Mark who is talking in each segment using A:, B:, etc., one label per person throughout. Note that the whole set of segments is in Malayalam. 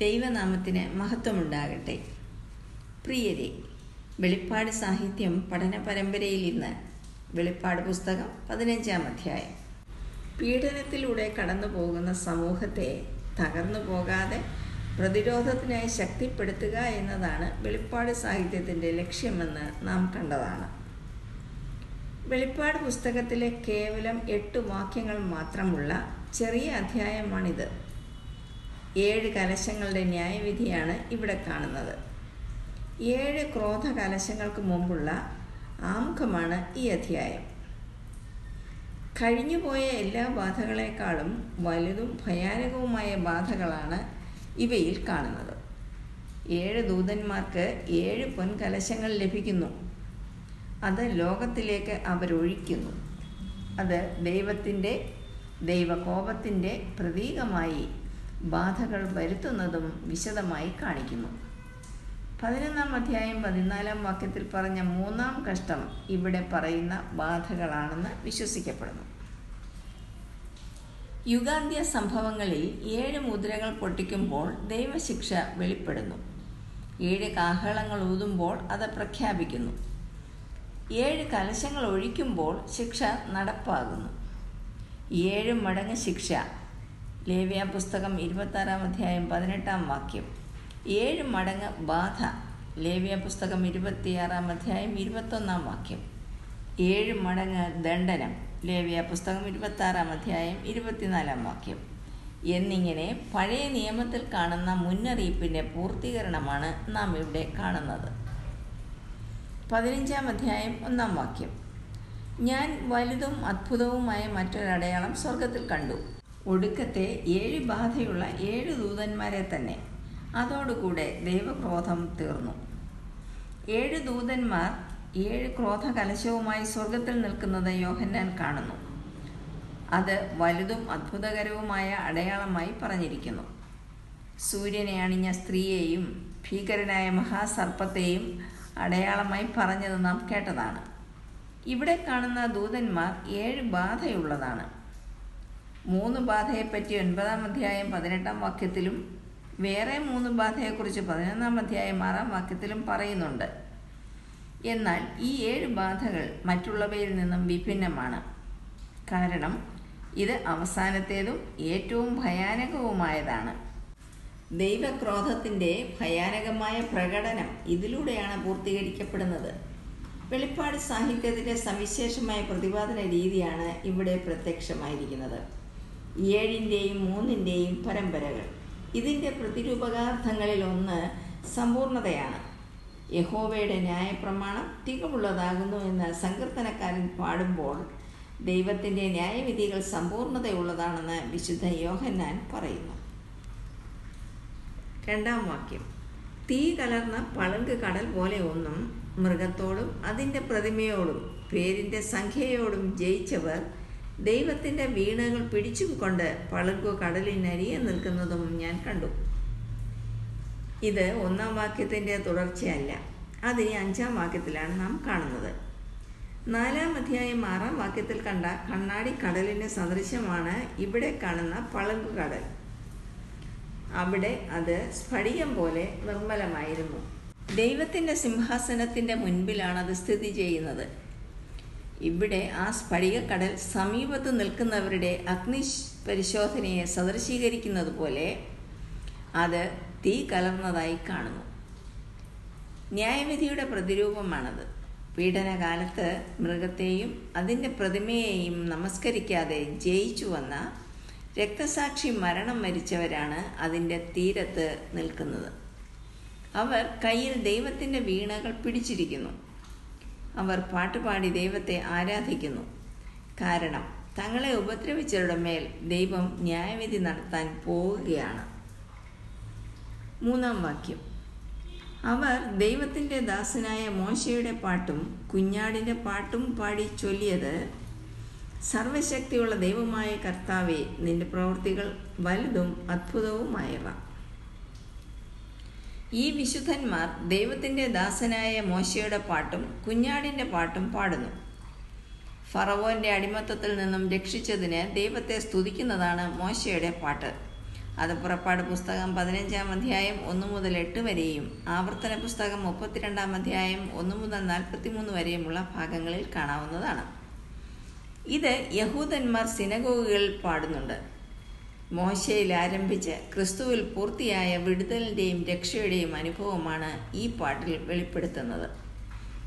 A: ദൈവനാമത്തിന് മഹത്വമുണ്ടാകട്ടെ. പ്രിയരെ വെളിപ്പാട് സാഹിത്യം പഠന പരമ്പരയിൽ ഇന്ന് വെളിപ്പാട് പുസ്തകം പതിനഞ്ചാം അധ്യായം. പീഡനത്തിലൂടെ കടന്നു പോകുന്ന സമൂഹത്തെ തകർന്നു പോകാതെ പ്രതിരോധത്തിനായി ശക്തിപ്പെടുത്തുക എന്നതാണ് വെളിപ്പാട് സാഹിത്യത്തിന്റെ ലക്ഷ്യമെന്ന് നാം കണ്ടതാണ്. വെളിപ്പാട് പുസ്തകത്തിലെ കേവലം എട്ട് വാക്യങ്ങൾ മാത്രമുള്ള ചെറിയ അധ്യായമാണിത്. ഏഴ് കലശങ്ങളുടെ ന്യായവിധിയാണ് ഇവിടെ കാണുന്നത്. ഏഴ് ക്രോധ കലശങ്ങൾക്ക് മുമ്പുള്ള ആമുഖമാണ് ഈ അധ്യായം. കഴിഞ്ഞുപോയ എല്ലാ ബാധകളെക്കാളും വലുതും ഭയാനകവുമായ ബാധകളാണ് ഇവയിൽ കാണുന്നത്. ഏഴ് ദൂതന്മാർക്ക് ഏഴ് പൊൻകലശങ്ങൾ ലഭിക്കുന്നു. അത് ലോകത്തിലേക്ക് അവരൊഴിക്കുന്നു. അത് ദൈവത്തിന്റെ ദൈവകോപത്തിന്റെ പ്രതീകമായി ബാധകൾ വരുത്തുന്നതും വിശദമായി കാണിക്കുന്നു. പതിനൊന്നാം അധ്യായം പതിനാലാം വാക്യത്തിൽ പറഞ്ഞ മൂന്നാം കഷ്ടം ഇവിടെ പറയുന്ന ബാധകളാണെന്ന് വിശ്വസിക്കപ്പെടുന്നു. യുഗാന്ത്യ സംഭവങ്ങളിൽ ഏഴ് മുദ്രകൾ പൊട്ടിക്കുമ്പോൾ ദൈവശിക്ഷ വെളിപ്പെടുന്നു. ഏഴ് കാഹളങ്ങൾ ഊതുമ്പോൾ അത് പ്രഖ്യാപിക്കുന്നു. ഏഴ് കലശങ്ങൾ ഒഴിക്കുമ്പോൾ ശിക്ഷ നടപ്പാകുന്നു. ഏഴ് മടങ്ങ് ശിക്ഷ ലേവ്യ പുസ്തകം ഇരുപത്താറാം അധ്യായം പതിനെട്ടാം വാക്യം. ഏഴ് മടങ്ങ് ബാധ. ലേവ്യ പുസ്തകം ഇരുപത്തിയാറാം അധ്യായം ഇരുപത്തൊന്നാം വാക്യം. ഏഴ് മടങ്ങ് ദണ്ഡനം. ലേവ്യ പുസ്തകം ഇരുപത്താറാം അധ്യായം ഇരുപത്തിനാലാം വാക്യം. എന്നിങ്ങനെ പഴയ നിയമത്തിൽ കാണുന്ന മുന്നറിയിപ്പിന്റെ പൂർത്തീകരണമാണ് നാം ഇവിടെ കാണുന്നത്. പതിനഞ്ചാം അധ്യായം ഒന്നാം വാക്യം. ഞാൻ വലുതും അത്ഭുതവുമായ മറ്റൊരടയാളം സ്വർഗത്തിൽ കണ്ടു. ഒടുക്കത്തെ ഏഴ് ബാധയുള്ള ഏഴ് ദൂതന്മാരെ തന്നെ. അതോടുകൂടെ ദൈവക്രോധം തീർന്നു. ഏഴ് ദൂതന്മാർ ഏഴ് ക്രോധ കലശവുമായി സ്വർഗത്തിൽ നിൽക്കുന്നത് യോഹന്നാൻ കാണുന്നു. അത് വലുതും അത്ഭുതകരവുമായ അടയാളമായി പറഞ്ഞിരിക്കുന്നു. സൂര്യനെ അണിഞ്ഞ സ്ത്രീയെയും ഭീകരനായ മഹാസർപ്പത്തെയും അടയാളമായി പറഞ്ഞത് നാം കേട്ടതാണ്. ഇവിടെ കാണുന്ന ദൂതന്മാർ ഏഴ് ബാധയുള്ളതാണ്. മൂന്ന് ബാധയെപ്പറ്റി ഒൻപതാം അധ്യായം പതിനെട്ടാം വാക്യത്തിലും വേറെ മൂന്ന് ബാധയെക്കുറിച്ച് പതിനൊന്നാം അധ്യായം ആറാം വാക്യത്തിലും പറയുന്നുണ്ട്. എന്നാൽ ഈ ഏഴ് ബാധകൾ മറ്റുള്ളവയിൽ നിന്നും വിഭിന്നമാണ്. കാരണം ഇത് അവസാനത്തേതും ഏറ്റവും ഭയാനകവുമായതാണ്. ദൈവക്രോധത്തിന്റെ ഭയാനകമായ പ്രകടനം ഇതിലൂടെയാണ് പൂർത്തീകരിക്കപ്പെടുന്നത്. വെളിപ്പാട് സാഹിത്യത്തിന്റെ സവിശേഷമായ പ്രതിപാദന രീതിയാണ് ഇവിടെ പ്രത്യക്ഷമായിരിക്കുന്നത്. ഏഴിന്റെയും മൂന്നിന്റെയും പരമ്പരകൾ. ഇതിന്റെ പ്രതിരൂപകാർത്ഥങ്ങളിൽ ഒന്ന് സമ്പൂർണതയാണ്. യഹോവയുടെ ന്യായപ്രമാണം തികവുള്ളതാകുന്നു എന്ന് സങ്കീർത്തനക്കാരൻ പാടുമ്പോൾ ദൈവത്തിന്റെ ന്യായവിധികൾ സമ്പൂർണതയുള്ളതാണെന്ന് വിശുദ്ധ യോഹന്നാൻ പറയുന്നു. രണ്ടാം വാക്യം. തീ കലർന്ന പളുങ്ക് കടൽ പോലെ ഒന്നും മൃഗത്തോടും അതിന്റെ പ്രതിമയോടും പേരിന്റെ സംഖ്യയോടും ജയിച്ചവർ ദൈവത്തിന്റെ വീണകൾ പിടിച്ചും കൊണ്ട് പളുങ്കു കടലിനരിയെ നിൽക്കുന്നതും ഞാൻ കണ്ടു. ഇത് ഒന്നാം വാക്യത്തിന്റെ തുടർച്ചയല്ല. അത് ഈ അഞ്ചാം വാക്യത്തിലാണ് നാം കാണുന്നത്. നാലാം അധ്യായം ആറാം വാക്യത്തിൽ കണ്ട കണ്ണാടി കടലിന് സദൃശമാണ് ഇവിടെ കാണുന്ന പളുങ്കു കടൽ. അവിടെ അത് സ്ഫടികം പോലെ നിർമ്മലമായിരുന്നു. ദൈവത്തിന്റെ സിംഹാസനത്തിന്റെ മുൻപിലാണ് അത് സ്ഥിതി ചെയ്യുന്നത്. ഇവിടെ ആ സ്ഫടികക്കടൽ സമീപത്ത് നിൽക്കുന്നവരുടെ അഗ്നി പരിശോധനയെ സദൃശീകരിക്കുന്നത് പോലെ അത് തീ കലർന്നതായി കാണുന്നു. ന്യായവിധിയുടെ പ്രതിരൂപമാണത്. പീഡനകാലത്ത് മൃഗത്തെയും അതിന്റെ പ്രതിമയെയും നമസ്കരിക്കാതെ ജയിച്ചു വന്ന രക്തസാക്ഷി മരണം മരിച്ചവരാണ് അതിന്റെ തീരത്ത് നിൽക്കുന്നത്. അവർ കയ്യിൽ ദൈവത്തിന്റെ വീണകൾ പിടിച്ചിരിക്കുന്നു. അവർ പാട്ടുപാടി ദൈവത്തെ ആരാധിക്കുന്നു. കാരണം തങ്ങളെ ഉപദ്രവിച്ചവരുടെ മേൽ ദൈവം ന്യായവിധി നടത്താൻ പോവുകയാണ്. മൂന്നാം വാക്യം. അവർ ദൈവത്തിന്റെ ദാസനായ മോശയുടെ പാട്ടും കുഞ്ഞാടിന്റെ പാട്ടും പാടി ചൊല്ലിയത് സർവശക്തിയുള്ള ദൈവമായ കർത്താവെ നിന്റെ പ്രവൃത്തികൾ വലുതും അത്ഭുതവുമായവ. ഈ വിശുദ്ധന്മാർ ദൈവത്തിന്റെ ദാസനായ മോശയുടെ പാട്ടും കുഞ്ഞാടിന്റെ പാട്ടും പാടുന്നു. ഫറവോന്റെ അടിമത്തത്തിൽ നിന്നും രക്ഷിച്ചതിന് ദൈവത്തെ സ്തുതിക്കുന്നതാണ് മോശയുടെ പാട്ട്. അത് പുറപ്പാട് പുസ്തകം പതിനഞ്ചാം അധ്യായം ഒന്ന് മുതൽ എട്ട് വരെയും ആവർത്തന പുസ്തകം മുപ്പത്തിരണ്ടാം അധ്യായം ഒന്ന് മുതൽ നാൽപ്പത്തിമൂന്ന് വരെയുമുള്ള ഭാഗങ്ങളിൽ കാണാവുന്നതാണ്. ഇത് യഹൂദന്മാർ സിനഗോഗുകളിൽ പാടുന്നുണ്ട്. മോശയിൽ ആരംഭിച്ച് ക്രിസ്തുവിൽ പൂർത്തിയായ വിടുതലിന്റെയും രക്ഷയുടെയും അനുഭവമാണ് ഈ പാട്ടിൽ വെളിപ്പെടുത്തുന്നത്.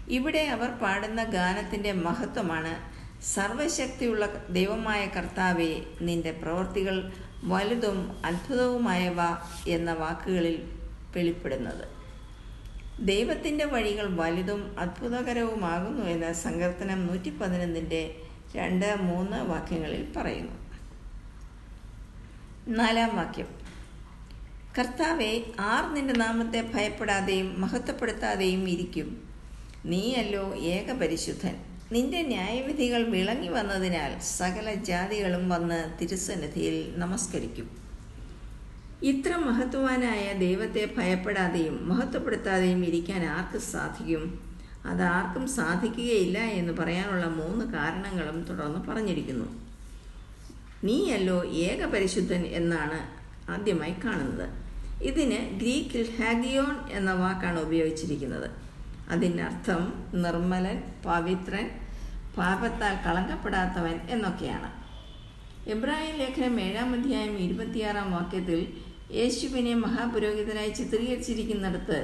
A: ഇവിടെ അവർ പാടുന്ന ഗാനത്തിന്റെ മഹത്വമാണ് സർവശക്തിയുള്ള ദൈവമായ കർത്താവെ നിന്റെ പ്രവർത്തികൾ വലുതും അത്ഭുതവുമായവ എന്ന വാക്കുകളിൽ വെളിപ്പെടുന്നത്. ദൈവത്തിന്റെ വഴികൾ വലുതും അത്ഭുതകരവുമാകുന്നു എന്ന് സങ്കീർത്തനം നൂറ്റി പതിനൊന്നിന്റെ രണ്ട് മൂന്ന് വാക്യങ്ങളിൽ പറയുന്നു. നാലാം വാക്യം. കർത്താവെ ആർ നിന്റെ നാമത്തെ ഭയപ്പെടാതെയും മഹത്വപ്പെടുത്താതെയും ഇരിക്കും. നീയല്ലോ ഏകപരിശുദ്ധൻ. നിന്റെ ന്യായവിധികൾ വിളങ്ങി വന്നതിനാൽ സകല ജാതികളും വന്ന് തിരുസന്നിധിയിൽ നമസ്കരിക്കും. ഇത്ര മഹത്വാനായ ദൈവത്തെ ഭയപ്പെടാതെയും മഹത്വപ്പെടുത്താതെയും ഇരിക്കാൻ ആർക്ക് സാധിക്കും? അത് ആർക്കും സാധിക്കുകയില്ല എന്ന് പറയാനുള്ള മൂന്ന് കാരണങ്ങളും തുടർന്ന് പറഞ്ഞിരിക്കുന്നു. നീയല്ലോ ഏകപരിശുദ്ധൻ എന്നാണ് ആദ്യമായി കാണുന്നത്. ഇതിന് ഗ്രീക്കിൽ ഹാഗിയോൺ എന്ന വാക്കാണ് ഉപയോഗിച്ചിരിക്കുന്നത്. അതിനർത്ഥം നിർമ്മലൻ പവിത്രൻ പാപത്താൽ കളങ്കപ്പെടാത്തവൻ എന്നൊക്കെയാണ്. എബ്രാഹിം ലേഖനം ഏഴാം അധ്യായം ഇരുപത്തിയാറാം വാക്യത്തിൽ യേശുവിനെ മഹാപുരോഹിതനായി ചിത്രീകരിച്ചിരിക്കുന്നിടത്ത്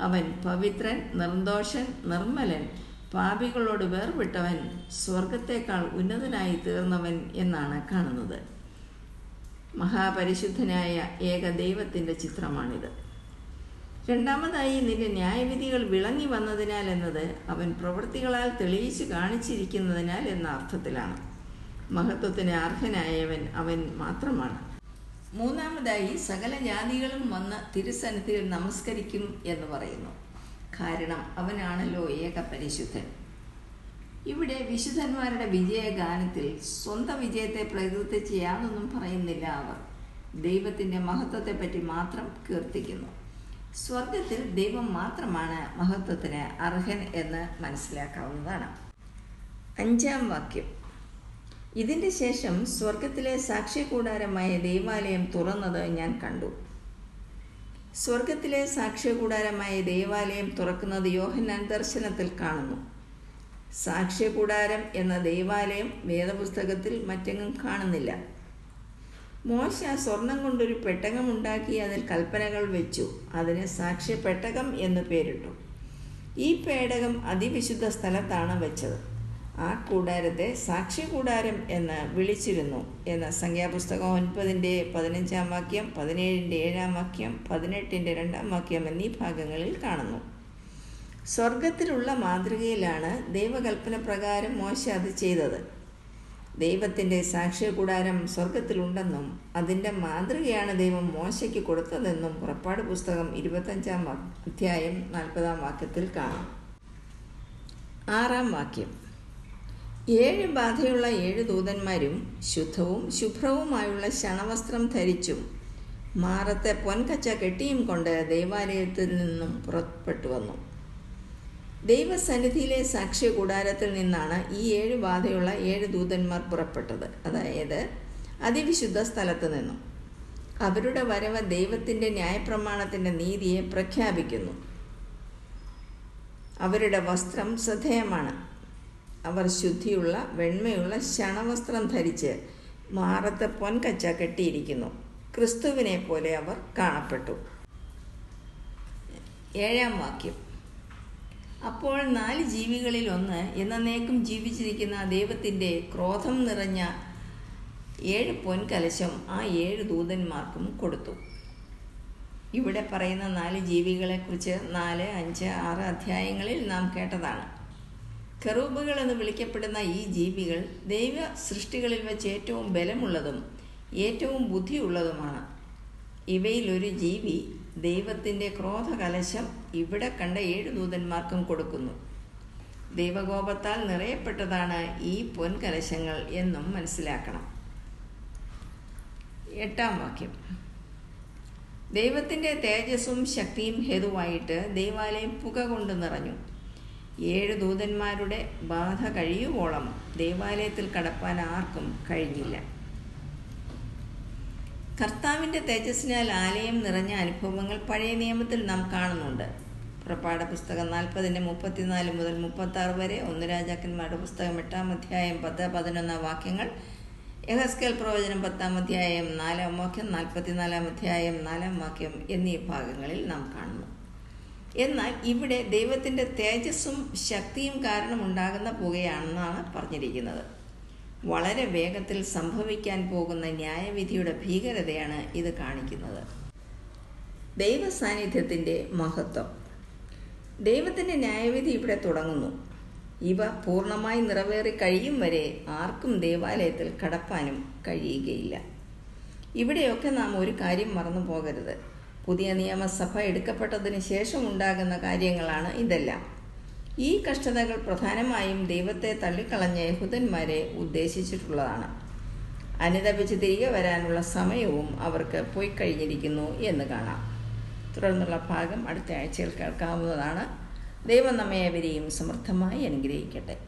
A: അവൻ പവിത്രൻ നിർദോഷൻ നിർമ്മലൻ പാപികളോട് വേർവിട്ടവൻ സ്വർഗത്തേക്കാൾ ഉന്നതനായി തീർന്നവൻ എന്നാണ് കാണുന്നത്. മഹാപരിശുദ്ധനായ ഏക ദൈവത്തിന്റെ ചിത്രമാണിത്. രണ്ടാമതായി നിന്റെ ന്യായവിധികൾ വിളങ്ങി വന്നതിനാൽ എന്നത് അവൻ പ്രവൃത്തികളാൽ തെളിയിച്ച് കാണിച്ചിരിക്കുന്നതിനാൽ എന്ന അർത്ഥത്തിലാണ്. മഹത്വത്തിന് അർഹനായവൻ അവൻ മാത്രമാണ്. മൂന്നാമതായി സകല ജാതികളും വന്ന് തിരുസന്നിധിയിൽ നമസ്കരിക്കും എന്ന് പറയുന്നു. കാരണം അവനാണല്ലോ ഏക പരിശുദ്ധൻ ഇവിടെ വിശുദ്ധന്മാരുടെ വിജയഗാനത്തിൽ സ്വന്തം വിജയത്തെ പ്രകീർത്തിച്ച് യാതൊന്നും പറയുന്നില്ല അവർ. ദൈവത്തിന്റെ മഹത്വത്തെപ്പറ്റി മാത്രം കീർത്തിക്കുന്നു. സ്വർഗത്തിൽ ദൈവം മാത്രമാണ് മഹത്വത്തിന് അർഹൻ എന്ന് മനസ്സിലാക്കാവുന്നതാണ്. അഞ്ചാം വാക്യം. ഇതിന്റെ ശേഷം സ്വർഗത്തിലെ സാക്ഷ്യകൂടാരമായ ദൈവാലയം തുറന്നത് ഞാൻ കണ്ടു. സ്വർഗത്തിലെ സാക്ഷ്യകൂടാരമായ ദേവാലയം തുറക്കുന്നത് യോഹന്നാൻ ദർശനത്തിൽ കാണുന്നു. സാക്ഷ്യകൂടാരം എന്ന ദേവാലയം വേദപുസ്തകത്തിൽ മറ്റെങ്ങും കാണുന്നില്ല. മോശ സ്വർണം കൊണ്ടൊരു പെട്ടകമുണ്ടാക്കി അതിൽ കൽപ്പനകൾ വെച്ചു. അതിന് സാക്ഷ്യപ്പെട്ടകം എന്ന് പേരിട്ടു. ഈ പേടകം അതിവിശുദ്ധ സ്ഥലത്താണ് വെച്ചത്. ആ കൂടാരത്തെ സാക്ഷി കൂടാരം എന്ന് വിളിച്ചിരുന്നു എന്ന സംഖ്യാപുസ്തകം ഒൻപതിന്റെ പതിനഞ്ചാം വാക്യം പതിനേഴിന്റെ ഏഴാം വാക്യം പതിനെട്ടിന്റെ രണ്ടാം വാക്യം എന്നീ ഭാഗങ്ങളിൽ കാണുന്നു. സ്വർഗത്തിലുള്ള മാതൃകയിലാണ് ദൈവകൽപ്പന പ്രകാരം മോശ അത് ചെയ്തത്. ദൈവത്തിന്റെ സാക്ഷ്യകൂടാരം സ്വർഗത്തിലുണ്ടെന്നും അതിന്റെ മാതൃകയാണ് ദൈവം മോശയ്ക്ക് കൊടുത്തതെന്നും പുറപ്പാട് പുസ്തകം ഇരുപത്തഞ്ചാം അധ്യായം നാൽപ്പതാം വാക്യത്തിൽ കാണാം. ആറാം വാക്യം. ഏഴ് ബാധയുള്ള ഏഴ് ദൂതന്മാരും ശുദ്ധവും ശുഭ്രവുമായുള്ള ശണവസ്ത്രം ധരിച്ചും മാറത്തെ പൊൻകച്ച കെട്ടിയും കൊണ്ട് ദൈവാലയത്തിൽ നിന്നും പുറപ്പെട്ടു വന്നു. ദൈവസന്നിധിയിലെ സാക്ഷ്യ കൂടാരത്തിൽ നിന്നാണ് ഈ ഏഴ് ബാധയുള്ള ഏഴ് ദൂതന്മാർ പുറപ്പെട്ടത്. അതായത് അതിവിശുദ്ധ സ്ഥലത്ത് നിന്നും. അവരുടെ വരവ് ദൈവത്തിന്റെ ന്യായപ്രമാണത്തിന്റെ നീതിയെ പ്രഖ്യാപിക്കുന്നു. അവരുടെ വസ്ത്രം ശ്രദ്ധേയമാണ് അവർ ശുദ്ധിയുള്ള വെണ്മയുള്ള ശണവസ്ത്രം ധരിച്ച് മാറത്തെ പൊൻകച്ച കെട്ടിയിരിക്കുന്നു. ക്രിസ്തുവിനെ പോലെ അവർ കാണപ്പെട്ടു. ഏഴാം വാക്യം. അപ്പോൾ നാല് ജീവികളിൽ ഒന്ന് എന്നേക്കും ജീവിച്ചിരിക്കുന്ന ദൈവത്തിന്റെ ക്രോധം നിറഞ്ഞ ഏഴ് പൊൻകലശം ആ ഏഴ് ദൂതന്മാർക്കും കൊടുത്തു. ഇവിടെ പറയുന്ന നാല് ജീവികളെക്കുറിച്ച് നാല് അഞ്ച് ആറ് അധ്യായങ്ങളിൽ നാം കേട്ടതാണ്. കെറൂബുകൾ എന്ന് വിളിക്കപ്പെടുന്ന ഈ ജീവികൾ ദൈവ സൃഷ്ടികളിൽ വെച്ച് ഏറ്റവും ബലമുള്ളതും ഏറ്റവും ബുദ്ധിയുള്ളതുമാണ്. ഇവയിൽ ഒരു ജീവി ദൈവത്തിന്റെ ക്രോധകലശം ഇവിടെ കണ്ട ഏഴ് ദൂതന്മാർക്കും കൊടുക്കുന്നു. ദൈവകോപത്താൽ നിറയപ്പെട്ടതാണ് ഈ പൊൻകലശങ്ങൾ എന്നും മനസ്സിലാക്കണം. എട്ടാം വാക്യം. ദൈവത്തിന്റെ തേജസ്സും ശക്തിയും ഹേതുവായിട്ട് ദൈവാലയം പുക കൊണ്ട് നിറഞ്ഞു. ഏഴ് ദൂതന്മാരുടെ ബാധ കഴിയുവോളം ദേവാലയത്തിൽ കടപ്പാൻ ആർക്കും കഴിഞ്ഞില്ല. കർത്താവിന്റെ തേജസ്സിനാൽ ആലയം നിറഞ്ഞ അനുഭവങ്ങൾ പഴയ നിയമത്തിൽ നാം കാണുന്നുണ്ട്. പുറപ്പാട് പുസ്തകം നാൽപ്പതിന്റെ മുപ്പത്തിനാല് മുതൽ മുപ്പത്താറ് വരെ ഒന്ന് രാജാക്കന്മാരുടെ പുസ്തകം എട്ടാം അധ്യായം പത്ത് പതിനൊന്നാം വാക്യങ്ങൾ യഹസ്കേൽ പ്രവചനം പത്താം അധ്യായം നാലാം വാക്യം നാൽപ്പത്തിനാലാം അധ്യായം നാലാം വാക്യം എന്നീ ഭാഗങ്ങളിൽ നാം കാണുന്നു. എന്നാൽ ഇവിടെ ദൈവത്തിന്റെ തേജസ്സും ശക്തിയും കാരണമുണ്ടാകുന്ന പുകയാണെന്നാണ് പറഞ്ഞിരിക്കുന്നത്. വളരെ വേഗത്തിൽ സംഭവിക്കാൻ പോകുന്ന ന്യായവിധിയുടെ ഭീകരതയാണ് ഇത് കാണിക്കുന്നത്. ദൈവ സാന്നിധ്യത്തിന്റെ മഹത്വം. ദൈവത്തിന്റെ ന്യായവിധി ഇവിടെ തുടങ്ങുന്നു. ഇവ പൂർണമായി നിറവേറി കഴിയും വരെ ആർക്കും ദേവാലയത്തിൽ കടപ്പാനും കഴിയുകയില്ല. ഇവിടെയൊക്കെ നാം ഒരു കാര്യം മറന്നു പോകരുത് പുതിയ നിയമസഭ എടുക്കപ്പെട്ടതിന് ശേഷം ഉണ്ടാകുന്ന കാര്യങ്ങളാണ് ഇതെല്ലാം. ഈ കഷ്ടതകൾ പ്രധാനമായും ദൈവത്തെ തള്ളിക്കളഞ്ഞ യഹൂദന്മാരെ ഉദ്ദേശിച്ചിട്ടുള്ളതാണ്. അനുതപിച്ച് തിരികെ വരാനുള്ള സമയവും അവർക്ക് പോയി കഴിഞ്ഞിരിക്കുന്നു എന്ന് കാണാം. തുടർന്നുള്ള ഭാഗം അടുത്ത ആഴ്ചയിൽ കേൾക്കാവുന്നതാണ്. ദൈവം നമ്മെ അവരെയും സമൃദ്ധമായി അനുഗ്രഹിക്കട്ടെ.